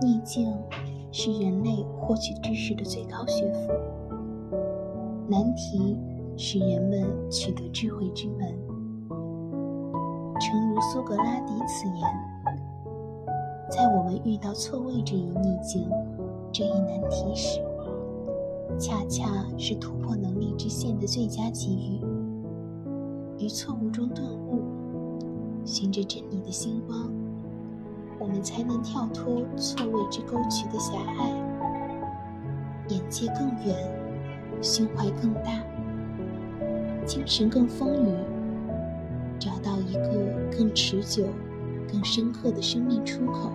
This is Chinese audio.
逆境是人类获取知识的最高学府，难题是人们取得智慧之门。诚如苏格拉底此言，在我们遇到错位这一逆境、这一难题时，恰恰是突破能力之线的最佳机遇。于错误中顿悟，寻着真理的星光，我们才能跳脱错沟渠的狭隘，眼界更远，胸怀更大，精神更丰腴，找到一个更持久、更深刻的生命出口。